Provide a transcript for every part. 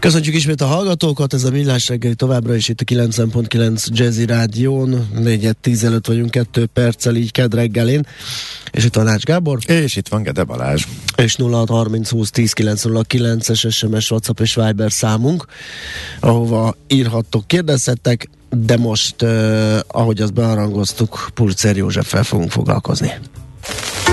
Köszönjük ismét a hallgatókat, ez a Millás reggeli továbbra is itt a 90.9 Jazzy Rádión, 4 10 előtt vagyunk, 2 perccel így ked reggelén, és itt a Nács Gábor. És itt van Gede Balázs. És 0630 20 10 909 es SMS, WhatsApp és Viber számunk, ahova írhattok, kérdezhettek, de most, uh, ahogy azt bearangoztuk, Pulcer Józseffel fogunk foglalkozni.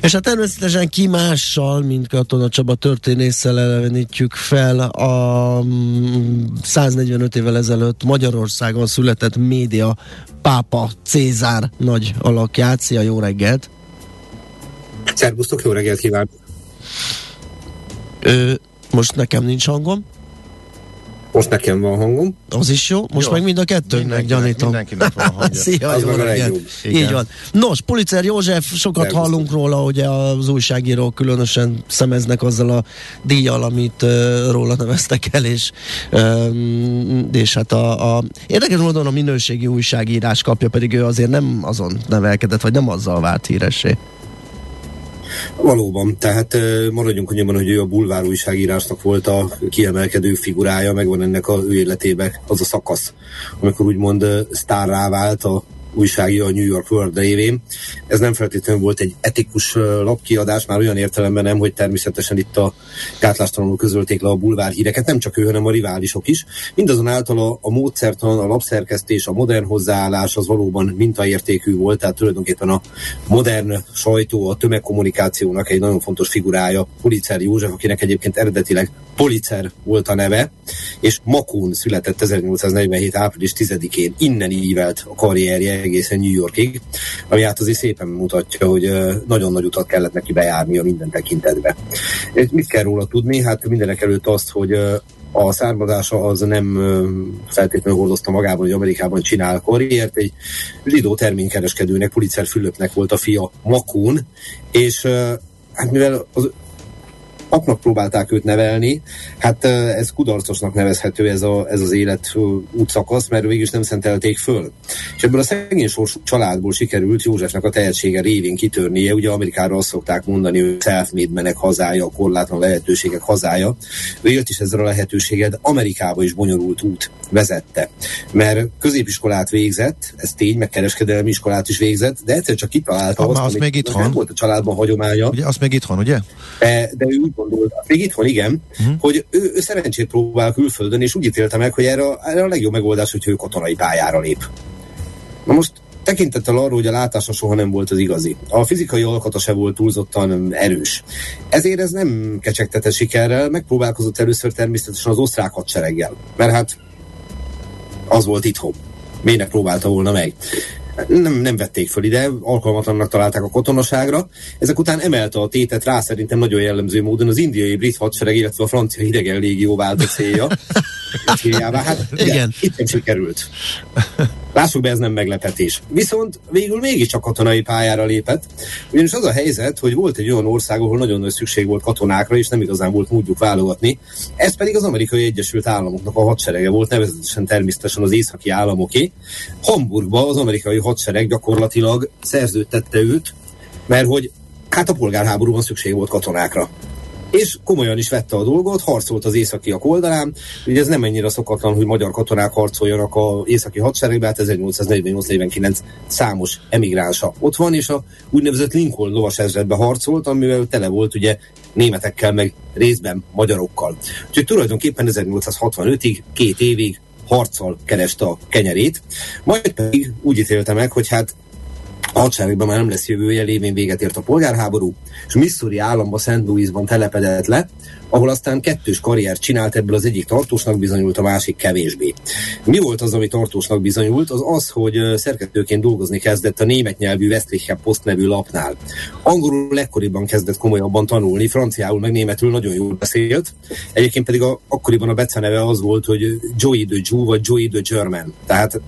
És hát természetesen ki mással, mint Katona Csaba történésszel elevenítjük fel a 145 évvel ezelőtt Magyarországon született média pápa Cézár nagy alakját. Szia, jó reggelt! Szervusztok, jó reggelt kívánok! Ö, most nekem nincs hangom. Most nekem van hangom. Az is jó. Most jó. meg mind a kettőnknek gyanítom. Mindenkinek van hangja. Szia, Az jó reggelt. Így van. Nos, Pulitzer József, sokat Szervusztok. hallunk róla, ugye az újságírók különösen szemeznek azzal a díjjal, amit uh, róla neveztek el, és, um, és hát a, a érdekes módon a minőségi újságírás kapja, pedig ő azért nem azon nevelkedett, vagy nem azzal vált híressé. Valóban, tehát maradjunk annyiban, hogy ő a bulvár újságírásnak volt a kiemelkedő figurája, megvan ennek a ő életében az a szakasz, amikor úgymond sztárrá vált a újságíró a New York World révén. Ez nem feltétlenül volt egy etikus lapkiadás, már olyan értelemben nem, hogy természetesen itt a gátlástalanul közölték le a bulvár híreket, nem csak ő, hanem a riválisok is. Mindazonáltal a, a módszertan, a lapszerkesztés, a modern hozzáállás az valóban mintaértékű volt, tehát tulajdonképpen a modern sajtó, a tömegkommunikációnak egy nagyon fontos figurája, Pulitzer József, akinek egyébként eredetileg Pulitzer volt a neve, és Makón született 1847. április 10-én, innen ívelt a karrierje egészen New Yorkig, ami hát azért szépen mutatja, hogy nagyon nagy utat kellett neki bejárnia minden tekintetbe. És Mit kell róla tudni? Hát mindenek előtt azt, hogy a származása az nem feltétlenül hordozta magában, hogy Amerikában csinál karriert. Egy zsidó terménykereskedőnek, Pulitzer Fülöpnek volt a fia Makón, és hát mivel az apnak próbálták őt nevelni, hát ez kudarcosnak nevezhető ez, a, ez az élet útszakasz, mert végül is nem szentelték föl. És ebből a szegény sors családból sikerült Józsefnek a tehetsége révén kitörnie, ugye Amerikára azt szokták mondani, hogy self-made menek hazája, a korlátlan lehetőségek hazája. Ő jött is ezzel a lehetőséget, Amerikába is bonyolult út vezette. Mert középiskolát végzett, ez tény, meg kereskedelmi iskolát is végzett, de egyszer csak kitalálta Ah, azt, azt még itthon? nem volt a családban hagyománya, Ugye, azt még itthon, ugye? de, de ő úgy gondolta, még itthon igen, uh-huh. hogy ő, ő szerencsét próbál külföldön, és úgy ítélte meg, hogy erre, a- erre a legjobb megoldás, hogy ő katonai pályára lép. Na most tekintettel arról, hogy a látása soha nem volt az igazi. A fizikai alkata se volt túlzottan erős. Ezért ez nem kecsegtette sikerrel, megpróbálkozott először természetesen az osztrák hadsereggel. Mert hát az volt itthon. Miért ne próbálta volna meg? Nem, nem vették föl ide, alkalmatlannak találták a katonaságra. Ezek után emelte a tétet rá szerintem nagyon jellemző módon az indiai brit hadsereg, illetve a francia hidegen légió vált a célja. céljává. Hát igen, Igen. itt nem sikerült. Lássuk be, ez nem meglepetés. Viszont végül mégiscsak katonai pályára lépett, ugyanis az a helyzet, hogy volt egy olyan ország, ahol nagyon nagy szükség volt katonákra, és nem igazán volt módjuk válogatni. Ez pedig az amerikai Egyesült Államoknak a hadserege volt, nevezetesen természetesen az északi államoké. Hamburgba az amerikai hadsereg gyakorlatilag szerződtette őt, mert hogy hát a polgárháborúban szükség volt katonákra. és komolyan is vette a dolgot, harcolt az északiak oldalán. Ugye ez nem ennyire szokatlan, hogy magyar katonák harcoljanak a északi hadseregbe, hát 1848-49 számos emigránsa ott van, és a úgynevezett Lincoln lovas ezredbe harcolt, amivel tele volt ugye németekkel, meg részben magyarokkal. Úgyhogy tulajdonképpen 1865-ig, két évig harccal kereste a kenyerét, majd pedig úgy ítélte meg, hogy hát a hadseregben már nem lesz jövője, lévén véget ért a polgárháború, és Missouri államba St. Louisban telepedett le, ahol aztán kettős karriert csinált, ebből az egyik tartósnak bizonyult, a másik kevésbé. Mi volt az, ami tartósnak bizonyult? Az az, hogy szerkesztőként dolgozni kezdett a német nyelvű Westliche Post nevű lapnál. Angolul ekkoriban kezdett komolyabban tanulni, franciául meg németül nagyon jól beszélt. Egyébként pedig a, akkoriban a beceneve az volt, hogy Joey the Jew vagy Joey the German. Tehát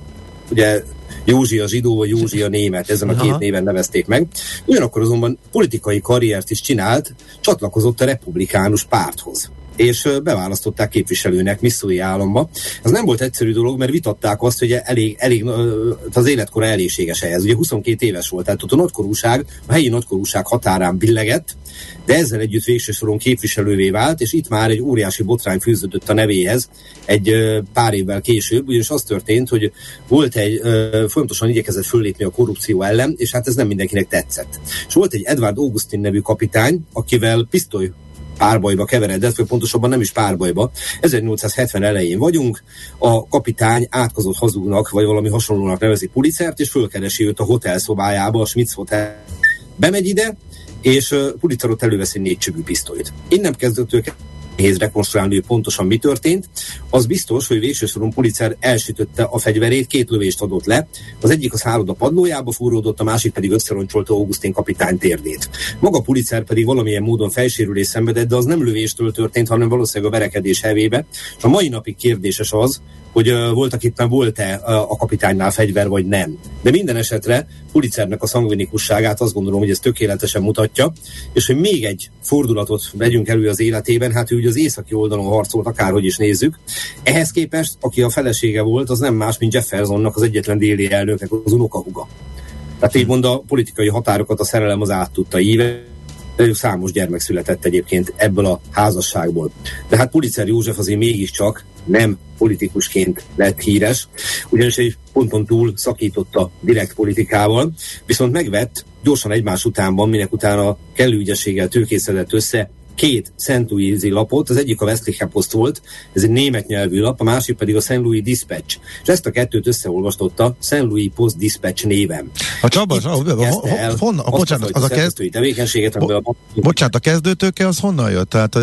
ugye Józsi a zsidó, vagy Józsi a német, ezen a két néven nevezték meg. Ugyanakkor azonban politikai karriert is csinált, csatlakozott a republikánus párthoz és beválasztották képviselőnek Missouri államba. Ez nem volt egyszerű dolog, mert vitatták azt, hogy elég, elég az életkora elégséges ehhez. Ugye 22 éves volt, tehát ott a nagykorúság, a helyi nagykorúság határán billegett, de ezzel együtt végső soron képviselővé vált, és itt már egy óriási botrány fűződött a nevéhez egy pár évvel később, ugyanis az történt, hogy volt egy, folyamatosan igyekezett föllépni a korrupció ellen, és hát ez nem mindenkinek tetszett. És volt egy Edward Augustin nevű kapitány, akivel pisztoly párbajba keveredett, vagy pontosabban nem is párbajba. 1870 elején vagyunk, a kapitány átkozott hazugnak, vagy valami hasonlónak nevezi Pulitzert, és fölkeresi őt a hotel szobájába, a Schmitz Hotel. Bemegy ide, és Pulitzerot előveszi négy csögű pisztolyt. Innen kezdett őket nehéz rekonstruálni, hogy pontosan mi történt. Az biztos, hogy végső soron Pulitzer elsütötte a fegyverét, két lövést adott le. Az egyik a szálloda padlójába fúródott, a másik pedig összeroncsolta Augustin kapitány térdét. Maga Pulitzer pedig valamilyen módon felsérülés szenvedett, de az nem lövéstől történt, hanem valószínűleg a verekedés hevébe. És a mai napig kérdéses az, hogy uh, voltak éppen volt-e a kapitánynál fegyver, vagy nem. De minden esetre Pulitzernek a szangvinikusságát azt gondolom, hogy ez tökéletesen mutatja, és hogy még egy fordulatot vegyünk elő az életében, hát ő ugye az északi oldalon harcolt, akárhogy is nézzük. Ehhez képest, aki a felesége volt, az nem más, mint Jeffersonnak, az egyetlen déli elnöknek az unokahuga. Tehát így mond a politikai határokat a szerelem az át tudta íve, számos gyermek született egyébként ebből a házasságból. De hát Pulitzer József azért mégiscsak nem politikusként lett híres, ugyanis egy ponton túl szakította direkt politikával, viszont megvett gyorsan egymás utánban, minek utána kellő ügyességgel tőkészedett össze két Szent Louis-i lapot, az egyik a Westliche Post volt, ez egy német nyelvű lap, a másik pedig a St. Louis Dispatch. És ezt a kettőt összeolvastotta St. Louis Post Dispatch néven. A Csaba, honnan, bocsánat, az a kezd... tevékenységet, bo- a... Bocsánat, a kezdőtőke az honnan jött? Tehát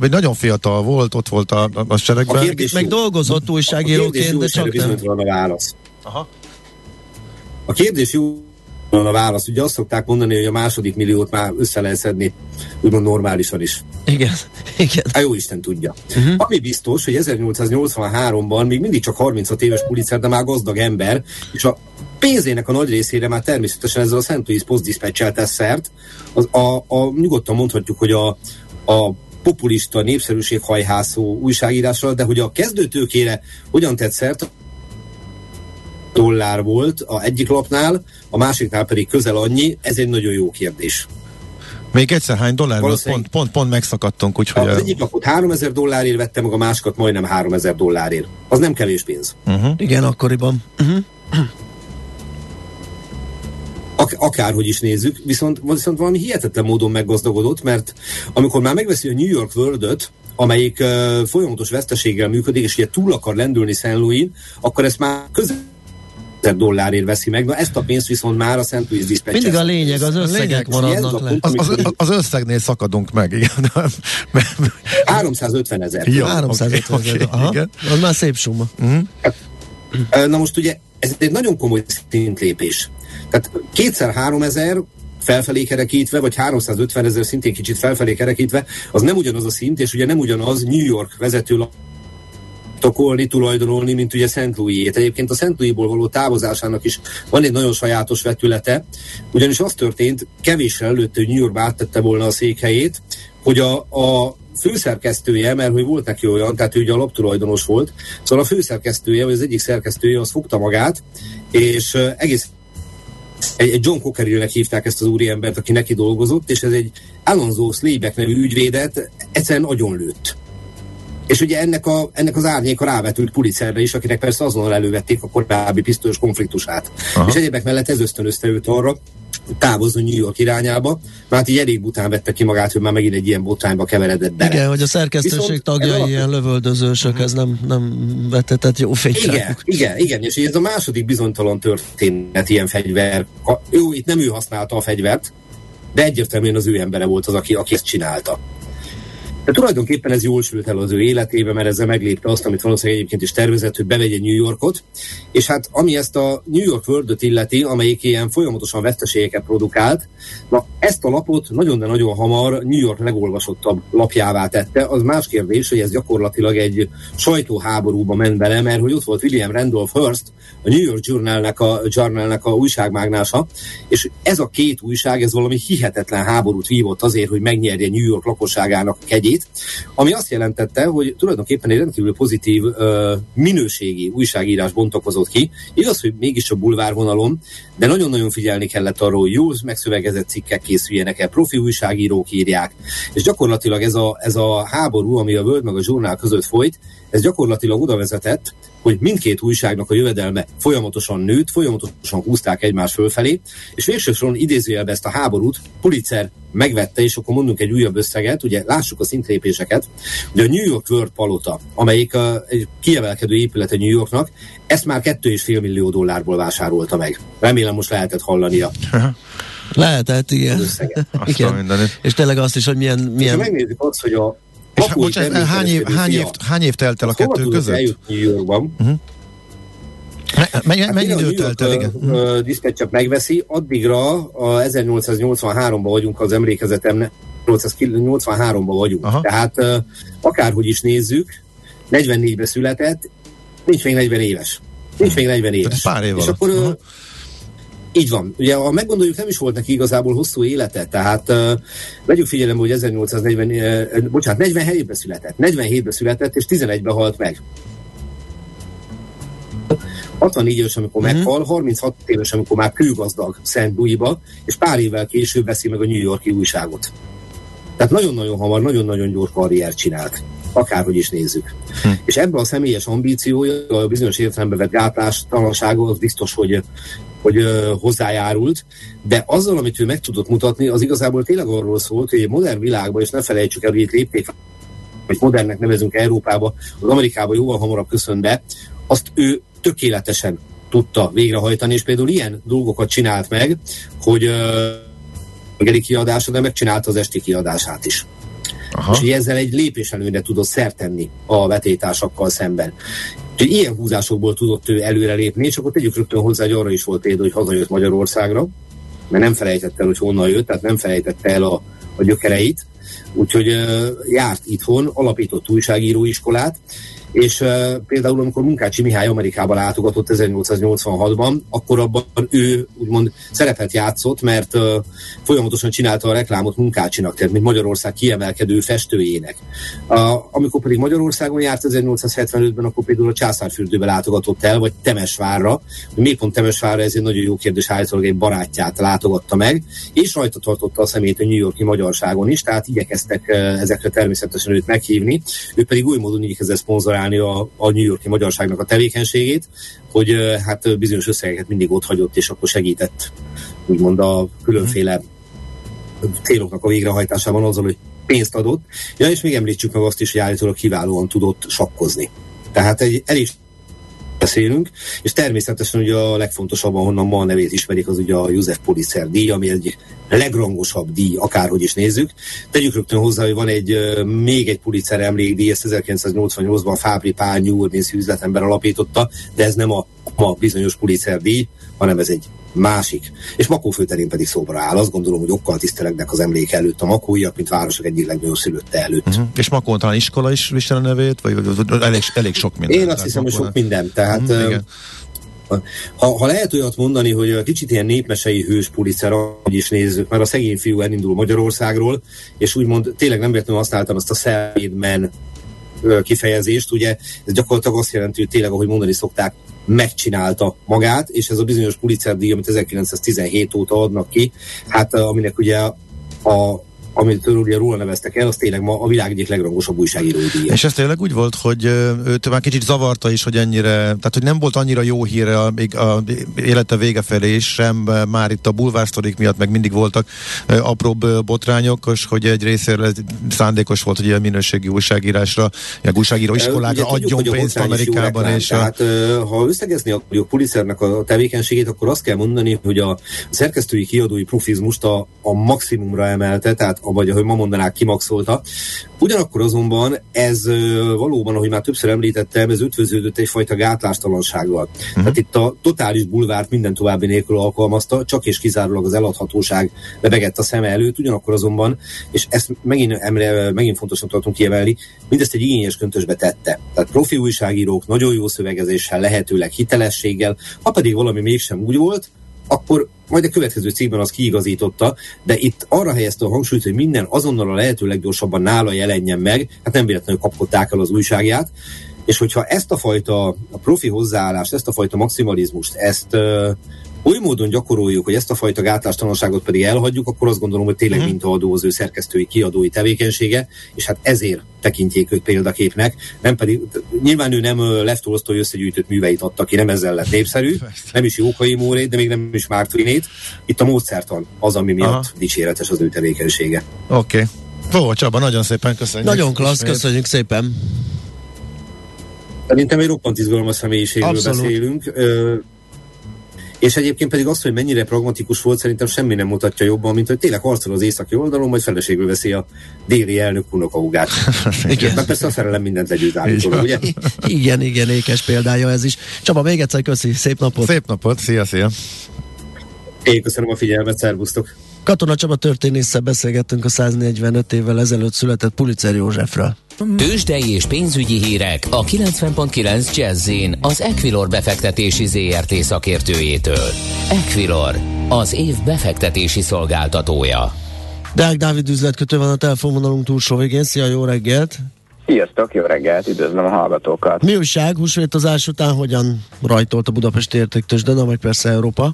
egy nagyon fiatal volt, ott volt a, a seregben. A kérdés meg dolgozott újságíróként, de csak nem. a válasz. Aha. A kérdés jó a válasz. Ugye azt szokták mondani, hogy a második milliót már össze lehet szedni, úgymond normálisan is. Igen, igen. A jó Isten tudja. Uh-huh. Ami biztos, hogy 1883-ban még mindig csak 36 éves Pulitzer, de már gazdag ember, és a pénzének a nagy részére már természetesen ezzel a Szent Louis Post Dispatch-el tesz szert. Az, a, a, nyugodtan mondhatjuk, hogy a, a populista, népszerűséghajhászó újságírással, de hogy a kezdőtőkére hogyan tett szert, dollár volt a egyik lapnál, a másiknál pedig közel annyi, ez egy nagyon jó kérdés. Még egyszer hány dollár? Pont, pont, pont megszakadtunk, úgyhogy... Az egyik lapot 3000 dollárért vettem meg a másikat majdnem 3000 dollárért. Az nem kevés pénz. Uh-huh. Igen, akkoriban. Uh-huh. Ak- akárhogy is nézzük, viszont, viszont valami hihetetlen módon meggazdagodott, mert amikor már megveszi a New York world amelyik uh, folyamatos veszteséggel működik, és ugye túl akar lendülni St. Louis, akkor ezt már közel dollárért veszi meg. Na ezt a pénzt viszont már a Szent Louis Dispatch. Mindig a lényeg, az összegek maradnak le. Az, az, az összegnél szakadunk meg, igen. 350 ezer. Ja, 350 okay, ezer. Igen. az már szép summa. Uh-huh. Na most ugye ez egy nagyon komoly szintlépés. Tehát kétszer három ezer felfelé kerekítve, vagy 350 ezer szintén kicsit felfelé kerekítve, az nem ugyanaz a szint, és ugye nem ugyanaz New York vezető birtokolni, tulajdonolni, mint ugye Szent Louis-ét. Egyébként a Szent Louis-ból való távozásának is van egy nagyon sajátos vetülete, ugyanis az történt, kevéssel előtt, hogy New Yorkba áttette volna a székhelyét, hogy a, a főszerkesztője, mert hogy volt neki olyan, tehát ő ugye a laptulajdonos volt, szóval a főszerkesztője, vagy az egyik szerkesztője, az fogta magát, és egész egy, egy John Cockerillnek hívták ezt az úriembert, aki neki dolgozott, és ez egy Alonso Slébek nevű ügyvédet egyszerűen agyon lőtt. És ugye ennek, a, ennek az árnyéka rávetült Pulitzerre is, akinek persze azonnal elővették a korábbi pisztolyos konfliktusát. Aha. És egyébek mellett ez ösztönözte őt arra, távozni New York irányába, mert hát így elég bután vette ki magát, hogy már megint egy ilyen botrányba keveredett bele. Igen, hogy a szerkesztőség Viszont tagjai a... ilyen lövöldözősök, ez nem, nem vetetett jó fényt Igen, igen, igen, és ez a második bizonytalan történet ilyen fegyver. Jó, itt nem ő használta a fegyvert, de egyértelműen az ő embere volt az, aki, aki ezt csinálta. De tulajdonképpen ez jól sült el az ő életébe, mert ezzel meglépte azt, amit valószínűleg egyébként is tervezett, hogy bevegye New Yorkot. És hát ami ezt a New York world illeti, amelyik ilyen folyamatosan veszteségeket produkált, na ezt a lapot nagyon, de nagyon hamar New York legolvasottabb lapjává tette. Az más kérdés, hogy ez gyakorlatilag egy sajtóháborúba ment bele, mert hogy ott volt William Randolph Hearst, a New York Journalnek a, Journalnek a újságmágnása, és ez a két újság, ez valami hihetetlen háborút vívott azért, hogy megnyerje New York lakosságának kegyét, hét, ami azt jelentette, hogy tulajdonképpen egy rendkívül pozitív minőségi újságírás bontakozott ki. Igaz, hogy mégis a bulvárvonalon, de nagyon-nagyon figyelni kellett arról, hogy jó megszövegezett cikkek készüljenek el, profi újságírók írják, és gyakorlatilag ez a, ez a háború, ami a World meg a Journal között folyt, ez gyakorlatilag oda vezetett, hogy mindkét újságnak a jövedelme folyamatosan nőtt, folyamatosan húzták egymás fölfelé, és végső soron idézőjelbe ezt a háborút Pulitzer megvette, és akkor mondunk egy újabb összeget, ugye lássuk a szintlépéseket, hogy a New York World Palota, amelyik a, egy kiemelkedő épülete New Yorknak, ezt már 2,5 millió dollárból vásárolta meg. Remélem most lehetett hallania. Lehetett, igen. igen. És tényleg azt is, hogy milyen... milyen... És megnézzük azt, hogy a és bocsánat, hány év, hány, év, hány év telt el a kettő között? New Yorkban. Uh-huh. Mennyi, hát mennyi időt telt el, igen? Uh, diszpetcsek megveszi, addigra a 1883-ban vagyunk az emlékezetem, 1883-ban vagyunk. Aha. Tehát uh, akárhogy is nézzük, 44-ben született, nincs még 40 éves. Nincs még 40 éves. Tehát pár év És akkor uh, így van. Ugye, ha meggondoljuk, nem is volt neki igazából hosszú élete, tehát uh, vegyük figyelembe, hogy 1840, uh, bocsánat, 47-ben született, 47-ben született, és 11-ben halt meg. 64 éves, amikor uh-huh. meghal, 36 éves, amikor már kőgazdag Szent Louisba, és pár évvel később veszi meg a New Yorki újságot. Tehát nagyon-nagyon hamar, nagyon-nagyon gyors karrier csinált akárhogy is nézzük. Hm. És ebből a személyes ambíciója, a bizonyos értelemben vett gátlástalansága, az biztos, hogy hogy hozzájárult, de azzal, amit ő meg tudott mutatni, az igazából tényleg arról szólt, hogy egy modern világban, és ne felejtsük el, hogy itt lépték, hogy modernnek nevezünk Európába, az Amerikába jóval hamarabb köszön be, azt ő tökéletesen tudta végrehajtani, és például ilyen dolgokat csinált meg, hogy reggeli kiadása, de megcsinálta az esti kiadását is. Aha. És ezzel egy lépés előre tudott szert tenni a vetétásakkal szemben. Úgyhogy ilyen húzásokból tudott ő előrelépni, és akkor tegyük rögtön hozzá, hogy arra is volt példa, hogy hazajött Magyarországra, mert nem felejtette el, hogy honnan jött, tehát nem felejtette el a, a gyökereit, úgyhogy uh, járt itthon, alapított újságíróiskolát, és uh, például amikor Munkácsi Mihály Amerikába látogatott 1886-ban, akkor abban ő úgymond szerepet játszott, mert uh, folyamatosan csinálta a reklámot Munkácsinak, tehát mint Magyarország kiemelkedő festőjének. Uh, amikor pedig Magyarországon járt 1875-ben, akkor például a Császárfürdőbe látogatott el, vagy Temesvárra. Miért pont Temesvárra, ez egy nagyon jó kérdés, állítólag egy barátját látogatta meg, és rajta tartotta a szemét a New Yorki magyarságon is, tehát igyekeztek uh, ezekre természetesen őt meghívni. Ő pedig új módon igyekezett szponzorálni szolgálni a, a New Yorki magyarságnak a tevékenységét, hogy hát bizonyos összegeket mindig ott hagyott, és akkor segített úgymond a különféle céloknak a végrehajtásában azzal, hogy pénzt adott. Ja, és még említsük meg azt is, hogy állítólag kiválóan tudott sakkozni. Tehát egy elég beszélünk, és természetesen ugye a legfontosabb, ahonnan ma a nevét ismerik, az ugye a József Pulitzer díj, ami egy legrangosabb díj, akárhogy is nézzük. Tegyük rögtön hozzá, hogy van egy még egy Pulitzer emlékdíj, ezt 1988-ban Fábri Pál New üzletember alapította, de ez nem a, a bizonyos Pulitzer díj, hanem ez egy másik. És Makó főterén pedig szóba áll. Azt gondolom, hogy okkal tisztelegnek az emlék előtt a makóiak, mint városok egyik legnagyobb szülötte előtt. Uh-huh. És Makón talán iskola is visel a nevét, vagy, vagy, vagy elég, elég sok minden. Én azt hiszem, hogy sok minden. Tehát uh-huh, igen. Ha, ha lehet olyat mondani, hogy kicsit ilyen népmesei hős Pulitzer, hogy is nézzük, mert a szegény fiú elindul Magyarországról, és úgymond tényleg nem véletlenül használtam azt a Self-Made Man kifejezést, ugye ez gyakorlatilag azt jelenti, hogy tényleg, ahogy mondani szokták, megcsinálta magát, és ez a bizonyos Pulitzer díj, amit 1917 óta adnak ki, hát aminek ugye a amit ugye róla neveztek el, az tényleg ma a világ egyik legrangosabb újságírói díja. És ez tényleg úgy volt, hogy őt már kicsit zavarta is, hogy ennyire, tehát hogy nem volt annyira jó híre a, a élete vége felé sem, már itt a bulvársztorik miatt meg mindig voltak apróbb botrányok, és hogy egy részéről szándékos volt, hogy ilyen minőségi újságírásra, ilyen újságíró iskolákra Ugye, adjon tudjuk, pénzt Amerikában. Reklám, és tehát, a... ha összegezni a, a Pulitzernek a tevékenységét, akkor azt kell mondani, hogy a szerkesztői kiadói profizmust a, a maximumra emelte, tehát vagy ahogy ma mondanák, kimaxolta. Ugyanakkor azonban ez valóban, ahogy már többször említettem, ez ütvöződött egyfajta gátlástalansággal. Uh-huh. Tehát itt a totális bulvárt minden további nélkül alkalmazta, csak és kizárólag az eladhatóság lebegett a szeme előtt, ugyanakkor azonban, és ezt megint, emre, megint fontosnak tartunk kiemelni, mindezt egy igényes köntösbe tette. Tehát profi újságírók nagyon jó szövegezéssel, lehetőleg hitelességgel, ha pedig valami mégsem úgy volt, akkor majd a következő cikkben az kiigazította, de itt arra helyezte a hangsúlyt, hogy minden azonnal a lehető leggyorsabban nála jelenjen meg, hát nem véletlenül kapkodták el az újságját, és hogyha ezt a fajta a profi hozzáállást, ezt a fajta maximalizmust, ezt oly módon gyakoroljuk, hogy ezt a fajta gátlástalanságot pedig elhagyjuk, akkor azt gondolom, hogy tényleg mm. mintaadó az ő szerkesztői, kiadói tevékenysége, és hát ezért tekintjék őt példaképnek, nem pedig, nyilván ő nem Lev Tolstoy összegyűjtött műveit adta ki, nem ezzel lett népszerű, nem is Jókai Mórét, de még nem is Mark Twainét. Itt a módszertan az, ami miatt Aha. dicséretes az ő tevékenysége. Oké. Okay. Ó, Csaba, nagyon szépen köszönjük. Nagyon klassz, ismét. köszönjük szépen. Szerintem egy roppant izgalmas személyiségről Abszolút. beszélünk. És egyébként pedig az, hogy mennyire pragmatikus volt, szerintem semmi nem mutatja jobban, mint hogy tényleg harcol az északi oldalon, majd feleségül veszi a déli elnök unokahúgát. igen. Mert persze a szerelem mindent együtt állítólag, ugye? igen, igen, ékes példája ez is. Csaba, még egyszer köszi, szép napot! Szép napot, szia, szia! Én köszönöm a figyelmet, szervusztok! Katona Csaba történésszel beszélgettünk a 145 évvel ezelőtt született Pulitzer Józsefről. Tőzsdei és pénzügyi hírek a 90.9 jazz az Equilor befektetési ZRT szakértőjétől. Equilor, az év befektetési szolgáltatója. Deák Dávid üzletkötő van a telefonvonalunk túlsó végén. Szia, jó reggelt! Sziasztok, jó reggelt, üdvözlöm a hallgatókat! Mi újság, húsvétozás után hogyan rajtolt a Budapesti értéktős, de vagy persze Európa?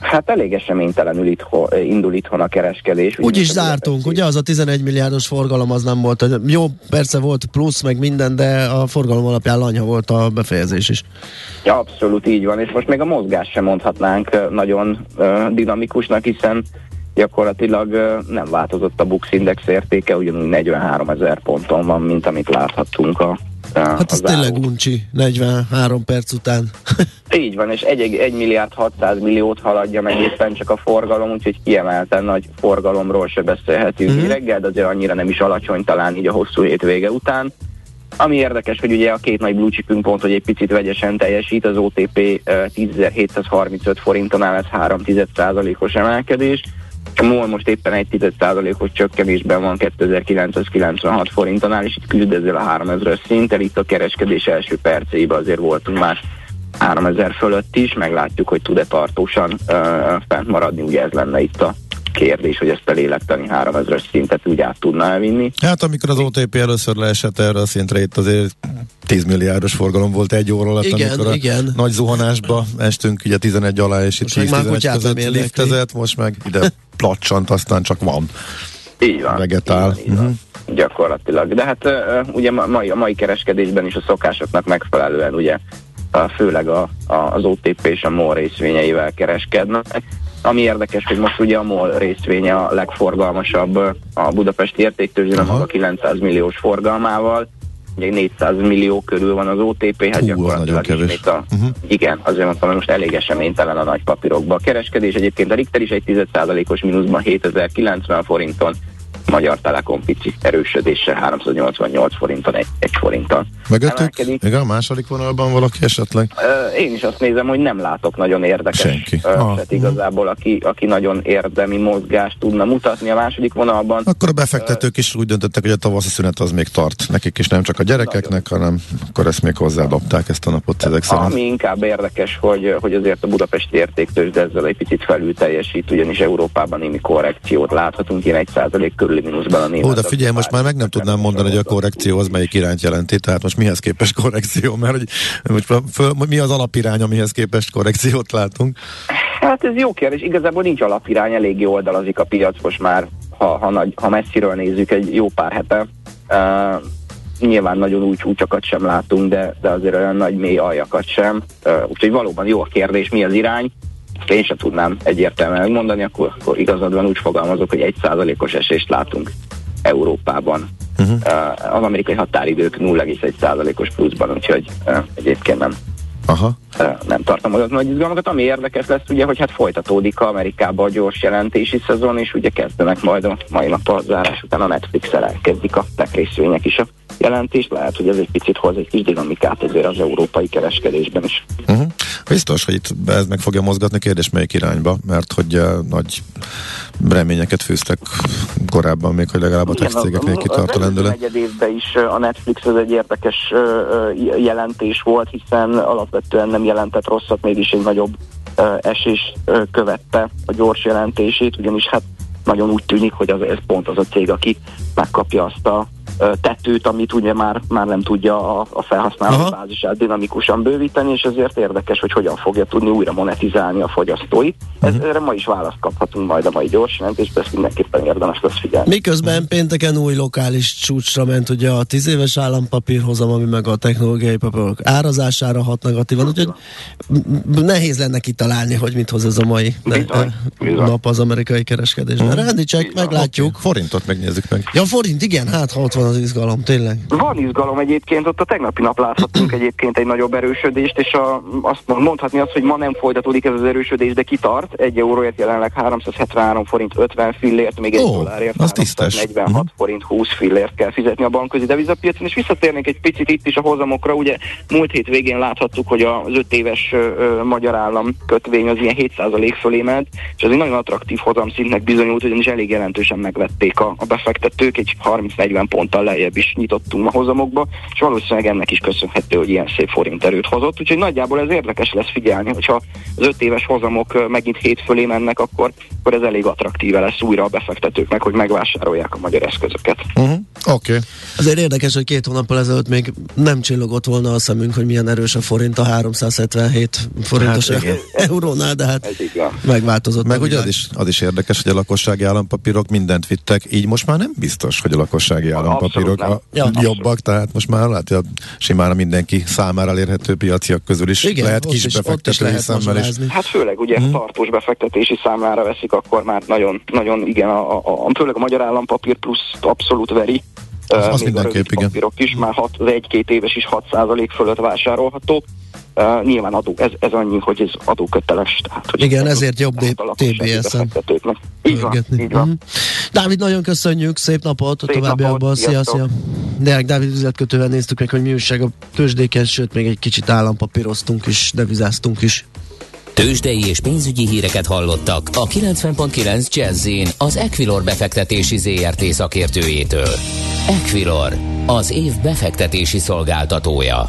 Hát elég eseménytelenül itthon, indul itthon a kereskedés. Úgy is zártunk, ugye az a 11 milliárdos forgalom az nem volt. Jó, persze volt plusz, meg minden, de a forgalom alapján lanyha volt a befejezés is. Ja, abszolút így van, és most még a mozgás sem mondhatnánk nagyon dinamikusnak, hiszen gyakorlatilag nem változott a Bux Index értéke, ugyanúgy 43 ezer ponton van, mint amit láthattunk a Hát ez tényleg uncsi, 43 perc után. Így van, és 1, 1 milliárd 600 milliót haladja meg éppen csak a forgalom, úgyhogy kiemelten nagy forgalomról se beszélhetünk uh-huh. reggel, de azért annyira nem is alacsony talán így a hosszú hétvége után. Ami érdekes, hogy ugye a két nagy blue chipünk pont, hogy egy picit vegyesen teljesít, az OTP 10.735 forintonál ez 3 os emelkedés, a MOL most éppen egy 10%-os csökkenésben van 2996 forintonál, és itt küzd ezzel a 3000-es szinttel. Itt a kereskedés első percében azért voltunk már 3000 fölött is, meglátjuk, hogy tud-e tartósan uh, fent maradni, ugye ez lenne itt a kérdés, hogy ezt a lélektani 3000-es szintet úgy át tudna elvinni. Hát amikor az OTP először leesett erre a szintre, itt azért 10 milliárdos forgalom volt egy óra alatt, igen, amikor igen. a nagy zuhanásba estünk ugye 11 alá, és itt 10-11 között liftezett, most meg ide placsant, aztán csak van. Így van. Vegetál. Így van, így van. Uh-huh. Gyakorlatilag. De hát uh, ugye a mai, a mai kereskedésben is a szokásoknak megfelelően ugye uh, főleg a, a, az OTP és a MOL részvényeivel kereskednek. Ami érdekes, hogy most ugye a MOL részvénye a legforgalmasabb a budapesti értéktőzsön, a 900 milliós forgalmával, ugye 400 millió körül van az OTP, hát gyakorlatilag ismét a, uh-huh. igen, azért mondtam, hogy most elég eseménytelen a nagy papírokba. A kereskedés egyébként a Richter is egy 10%-os mínuszban 7090 forinton, Magyar Telekom pici erősödése 388 forinton, egy, egy forinttal. Mögöttük? Még a második vonalban valaki esetleg? Én is azt nézem, hogy nem látok nagyon érdekes Senki. Ah. igazából, aki, aki nagyon érdemi mozgást tudna mutatni a második vonalban. Akkor a befektetők is úgy döntöttek, hogy a tavaszi szünet az még tart. Nekik is nem csak a gyerekeknek, hanem akkor ezt még hozzádobták ezt a napot ezek szerint. Ami inkább érdekes, hogy, hogy azért a budapesti értéktős, de ezzel egy picit felül teljesít, ugyanis Európában némi korrekciót láthatunk, ilyen egy százalék körüli mínuszban a német. De figyelj, most már meg nem tudnám mondani, hogy a korrekció az melyik irányt jelenti, tehát most mihez képest korrekció, mert hogy most föl, mi az alapirány, amihez képest korrekciót látunk. Hát ez jó kérdés, igazából nincs alapirány, elég jó oldalazik a piac most már, ha, ha, nagy, ha messziről nézzük egy jó pár hete. Uh, nyilván nagyon új csúcsokat sem látunk, de, de azért olyan nagy mély aljakat sem. Uh, úgyhogy valóban jó a kérdés, mi az irány. Én sem tudnám egyértelműen megmondani, akkor, akkor igazad van úgy fogalmazok, hogy egy százalékos esést látunk Európában. Uh-huh. Uh, az amerikai határidők 0,1%-os pluszban, úgyhogy egyébként nem Aha. nem tartom olyan nagy izgalmakat. Ami érdekes lesz, ugye, hogy hát folytatódik Amerikában a gyors jelentési szezon, és ugye kezdenek majd a mai nap a zárás után a Netflix-el elkezdik a tech részvények is a jelentést. Lehet, hogy ez egy picit hoz egy kis dinamikát azért az európai kereskedésben is. Uh-huh. Biztos, hogy itt ez meg fogja mozgatni, kérdés melyik irányba, mert hogy uh, nagy reményeket fűztek korábban még, hogy legalább a tech cégeknél kitart a lendület. Az negyed évben is a Netflix ez egy érdekes jelentés volt, hiszen alapvetően nem jelentett rosszat, mégis egy nagyobb esés követte a gyors jelentését, ugyanis hát nagyon úgy tűnik, hogy az, ez pont az a cég, aki megkapja azt a tetőt, amit ugye már, már nem tudja a, a felhasználó Aha. bázisát dinamikusan bővíteni, és ezért érdekes, hogy hogyan fogja tudni újra monetizálni a fogyasztóit. Ez, erre ma is választ kaphatunk majd a mai gyors jelentésben, ezt mindenképpen érdemes lesz figyelni. Miközben pénteken új lokális csúcsra ment ugye a 10 éves állampapírhozam, ami meg a technológiai papírok árazására hat negatívan, úgyhogy nehéz lenne kitalálni, hogy mit hoz ez a mai Bizony, eh, bizony. nap az amerikai kereskedésben. Rendi check, meglátjuk. Forintot megnézzük meg. Ja, forint, igen, hát ha ott van az izgalom, tényleg. Van izgalom egyébként, ott a tegnapi nap láthattunk egyébként egy nagyobb erősödést, és a, azt mondhatni azt, hogy ma nem folytatódik ez az erősödés, de kitart. Egy euróért jelenleg 373 forint 50 fillért, még egy Ó, dollárért az tisztes. 46 Mhm. forint 20 fillért kell fizetni a bankközi devizapiacon, és visszatérnék egy picit itt is a hozamokra. Ugye múlt hét végén láthattuk, hogy az 5 éves ö, magyar állam kötvény az ilyen 7% fölé ment, és ez egy nagyon attraktív hozamszintnek bizonyult, ugyanis elég jelentősen megvették a, a befektetők, egy 30-40 ponttal lejjebb is nyitottunk a hozamokba, és valószínűleg ennek is köszönhető, hogy ilyen szép forint erőt hozott. Úgyhogy nagyjából ez érdekes lesz figyelni, hogyha az 5 éves hozamok megint 7 fölé mennek, akkor, akkor ez elég attraktíve lesz újra a befektetőknek, hogy megvásárolják a magyar eszközöket. Uh-huh. Oké. Okay. Azért érdekes, hogy két hónappal ezelőtt még nem csillogott volna a szemünk, hogy milyen erős a forint a 377 forintos Hát eurónál, de hát megváltozott. Meg ugye az is, az is érdekes, hogy a lakossági állampapírok mindent vittek, így most már nem biztos, hogy a lakossági állampapírok nem. a Ja, jobbak, tehát most már lehet, hogy a simán a mindenki számára elérhető piaciak közül is Igen, lehet kis befektetői lehet szemmel is. Hát főleg ugye mm. tartós befektetési számlára veszik, akkor már nagyon, nagyon igen, a, a, a, főleg a magyar állampapír plusz abszolút veri. Az- Uh, az még a mindenképp, rövid igen. papírok is, már hat, az egy-két éves is 6% fölött vásárolható. Uh, nyilván adó, ez, ez annyi, hogy ez adóköteles. Tehát, hogy Igen, ez ezért jobb a TBS-en. Így van, így van. Mhm. Dávid, nagyon köszönjük, szép napot, a Szép továbbiakban, napot, szia, sziasztok. szia. Deák Dávid üzletkötővel néztük meg, hogy mi újság a tőzsdéken, sőt, még egy kicsit állampapíroztunk is, devizáztunk is. Tőzsdei és pénzügyi híreket hallottak a 90.9 jazz az Equilor befektetési ZRT szakértőjétől. Equilor, az év befektetési szolgáltatója.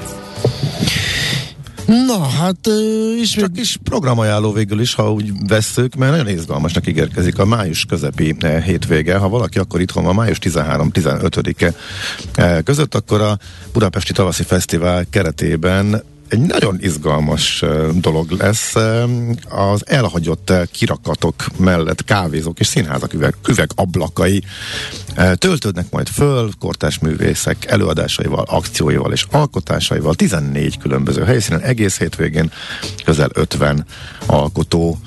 Na, hát ö, ismét Csak is programajánló végül is, ha úgy vesszük, mert nagyon izgalmasnak ígérkezik a május közepi eh, hétvége. Ha valaki akkor itthon van május 13-15-e eh, között, akkor a Budapesti Tavaszi Fesztivál keretében egy nagyon izgalmas dolog lesz. Az elhagyott kirakatok mellett kávézók és színházak üveg, üvegablakai eh, töltődnek majd föl kortás művészek előadásaival, akcióival és alkotásaival 14 különböző helyszínen egész hétvégén közel 50 alkotó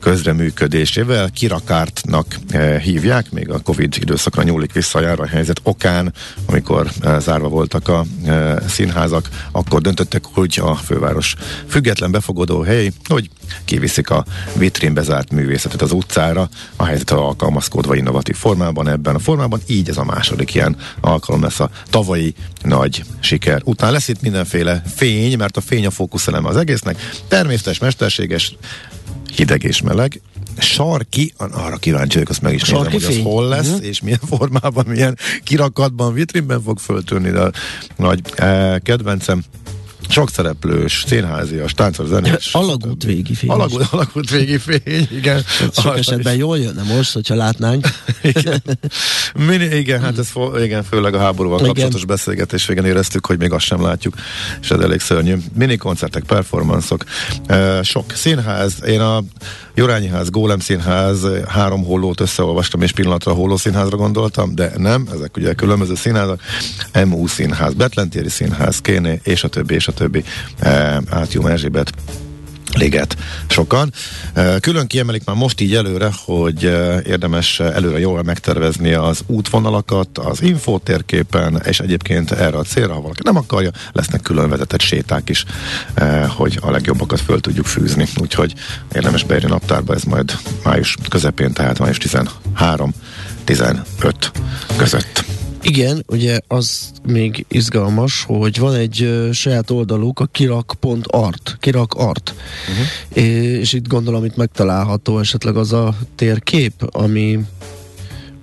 közreműködésével. Kirakártnak eh, hívják, még a Covid időszakra nyúlik vissza a járványhelyzet okán, amikor eh, zárva voltak a eh, színházak, akkor döntöttek hogy a főváros független befogadó hely, hogy kiviszik a vitrínbe zárt művészetet az utcára, a helyzetre alkalmazkodva innovatív formában, ebben a formában, így ez a második ilyen alkalom lesz a tavalyi nagy siker. Utána lesz itt mindenféle fény, mert a fény a fókuszeleme az egésznek, természetes, mesterséges, hideg és meleg, sarki, arra kíváncsi vagyok, azt meg is nézem, hogy az hol lesz, uh-huh. és milyen formában, milyen kirakatban, vitrínben fog föltűnni, de a nagy eh, kedvencem sok szereplős, színházias, táncos, zenés. Alagút végi fény. Alagút, alagút végi fény, igen. Sok esetben jól jönne most, hogyha látnánk. igen. Mini, igen, hát ez fo- igen, főleg a háborúval igen. kapcsolatos beszélgetés végén éreztük, hogy még azt sem látjuk, és ez elég szörnyű. Mini koncertek, performanszok, sok színház, én a Jurányi ház, Gólem színház, három hollót összeolvastam, és pillanatra a holló színházra gondoltam, de nem, ezek ugye különböző színházak. MU színház, Betlentéri színház, Kéné, és a többi, és a többi. E, Átium Erzsébet liget sokan. Külön kiemelik már most így előre, hogy érdemes előre jól megtervezni az útvonalakat, az infótérképen, és egyébként erre a célra, ha valaki nem akarja, lesznek külön vezetett séták is, hogy a legjobbakat föl tudjuk fűzni. Úgyhogy érdemes beírni naptárba, ez majd május közepén, tehát május 13 15 között. Igen, ugye az még izgalmas, hogy van egy uh, saját oldaluk, a kirak.art, kirak art. Uh-huh. És itt gondolom, itt megtalálható esetleg az a térkép, ami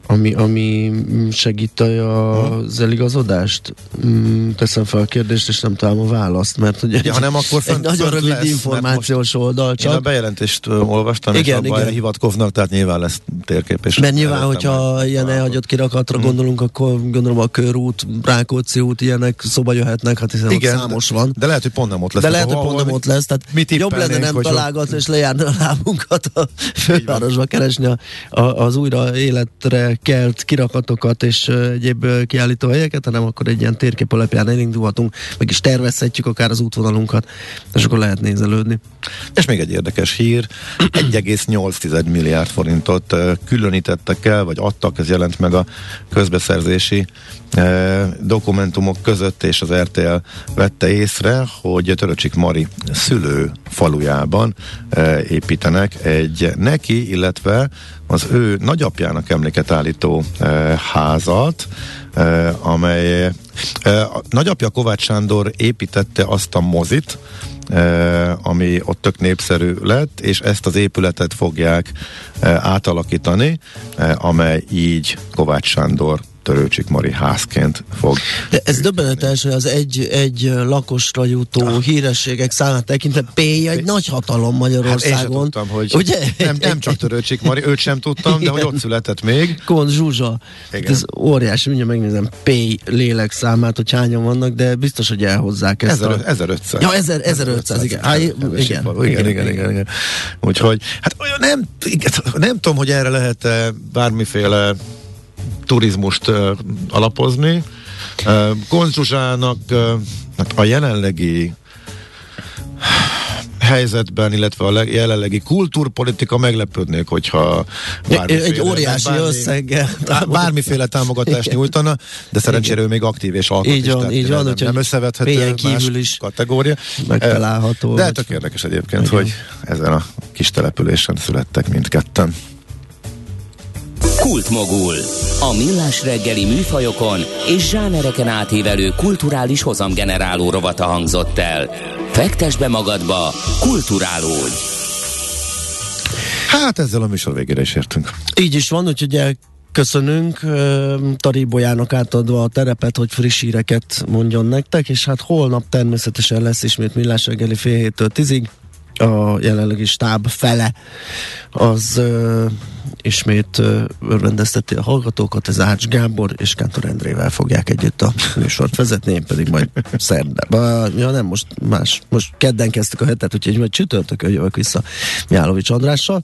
ami, ami segít az eligazodást? Mm, teszem fel a kérdést, és nem találom a választ, mert ugye ja, ha nem, akkor fent, egy nagyon rövid lesz, információs oldal csak. Én a bejelentést olvastam, igen, és abban igen. hivatkoznak, tehát nyilván lesz térkép. És mert nyilván, hogyha ilyen elhagyott kirakatra hmm. gondolunk, akkor gondolom a körút, Rákóczi út, ilyenek szoba jöhetnek, hát hiszen igen, számos van. De lehet, hogy pont nem ott lesz. De lehet, hogy pont nem ott lesz, tehát jobb lenne nem találgatni, és lejárni a lábunkat a fővárosba keresni a, a, az újra életre kelt kirakatokat és egyéb kiállító helyeket, hanem akkor egy ilyen térkép alapján elindulhatunk, meg is tervezhetjük akár az útvonalunkat, és akkor lehet nézelődni. És még egy érdekes hír, 1,8 milliárd forintot különítettek el, vagy adtak, ez jelent meg a közbeszerzési dokumentumok között, és az RTL vette észre, hogy Töröcsik Mari szülő falujában építenek egy neki, illetve az ő nagyapjának emléket állító házat, amely nagyapja Kovács Sándor építette azt a mozit, ami ott tök népszerű lett, és ezt az épületet fogják átalakítani, amely így Kovács Sándor Törőcsik Mari házként fog. De ez döbbenetes, hogy az egy, egy lakosra jutó ah. hírességek számát tekintve P egy nagy hatalom Magyarországon. Hát én tudtam, hogy Ugye? Nem, nem csak Törőcsik Mari, őt sem tudtam, de hogy ott született még. Kon Zsuzsa. Igen. Ez óriási, mindjárt megnézem P lélek számát, hogy hányan vannak, de biztos, hogy elhozzák ezt. Ezer, a... 1500. Ja, 1000, 1500, igen. Há, igen, igen, igen, igen, igen, igen. Úgyhogy, hát nem, nem tudom, hogy erre lehet bármiféle turizmust alapozni. Konzsuzsának uh, a jelenlegi helyzetben, illetve a jelenlegi kultúrpolitika meglepődnék, hogyha egy óriási bármi, összeggel bármiféle támogatást nyújtana, de szerencsére ő még aktív és alkot így van, így van, nem, nem összevethető kívül is kategória. Megtalálható. De tök érdekes egyébként, igen. hogy ezen a kis településen születtek mindketten. Kultmogul. A millás reggeli műfajokon és zsánereken átívelő kulturális hozamgeneráló rovata hangzott el. Fektes be magadba, kulturálódj! Hát ezzel a műsor végére is értünk. Így is van, úgyhogy köszönünk Taribolyának átadva a terepet, hogy friss híreket mondjon nektek, és hát holnap természetesen lesz ismét millás reggeli fél héttől tízig a jelenlegi stáb fele az uh, ismét uh, örvendezteti a hallgatókat, ez Ács Gábor és Kántor Endrével fogják együtt a műsort vezetni, én pedig majd szerdán. Ja nem, most más, most kedden kezdtük a hetet, úgyhogy majd csütörtökön jövök vissza Jálovics Andrással.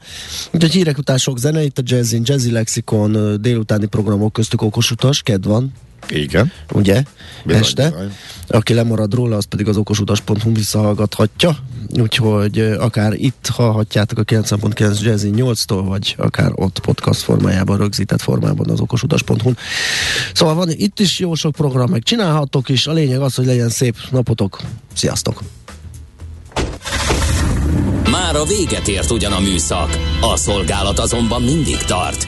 Úgyhogy hírek után sok zene, itt a Jazzin, Jazzy Lexikon, délutáni programok köztük okos utas, ked van, Igen. Ugye? Bizony, este. bizony. Aki lemarad róla, az pedig az okosutas.hu visszahallgathatja. Úgyhogy akár itt hallhatjátok a 9.9 Jazzy 8-tól, vagy akár ott podcast formájában, rögzített formában az okosutas.hu-n. Szóval van itt is jó sok program, meg csinálhatok is. A lényeg az, hogy legyen szép napotok. Sziasztok! Már a véget ért ugyan a műszak, a szolgálat azonban mindig tart,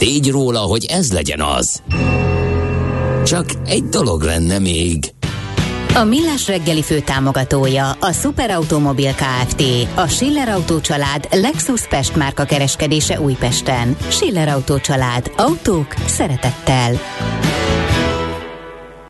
tégy róla, hogy ez legyen az. Csak egy dolog lenne még. A Millás reggeli fő támogatója a Superautomobil KFT, a Schiller Autó család Lexus Pest márka kereskedése Újpesten. Schiller Autó család. Autók szeretettel.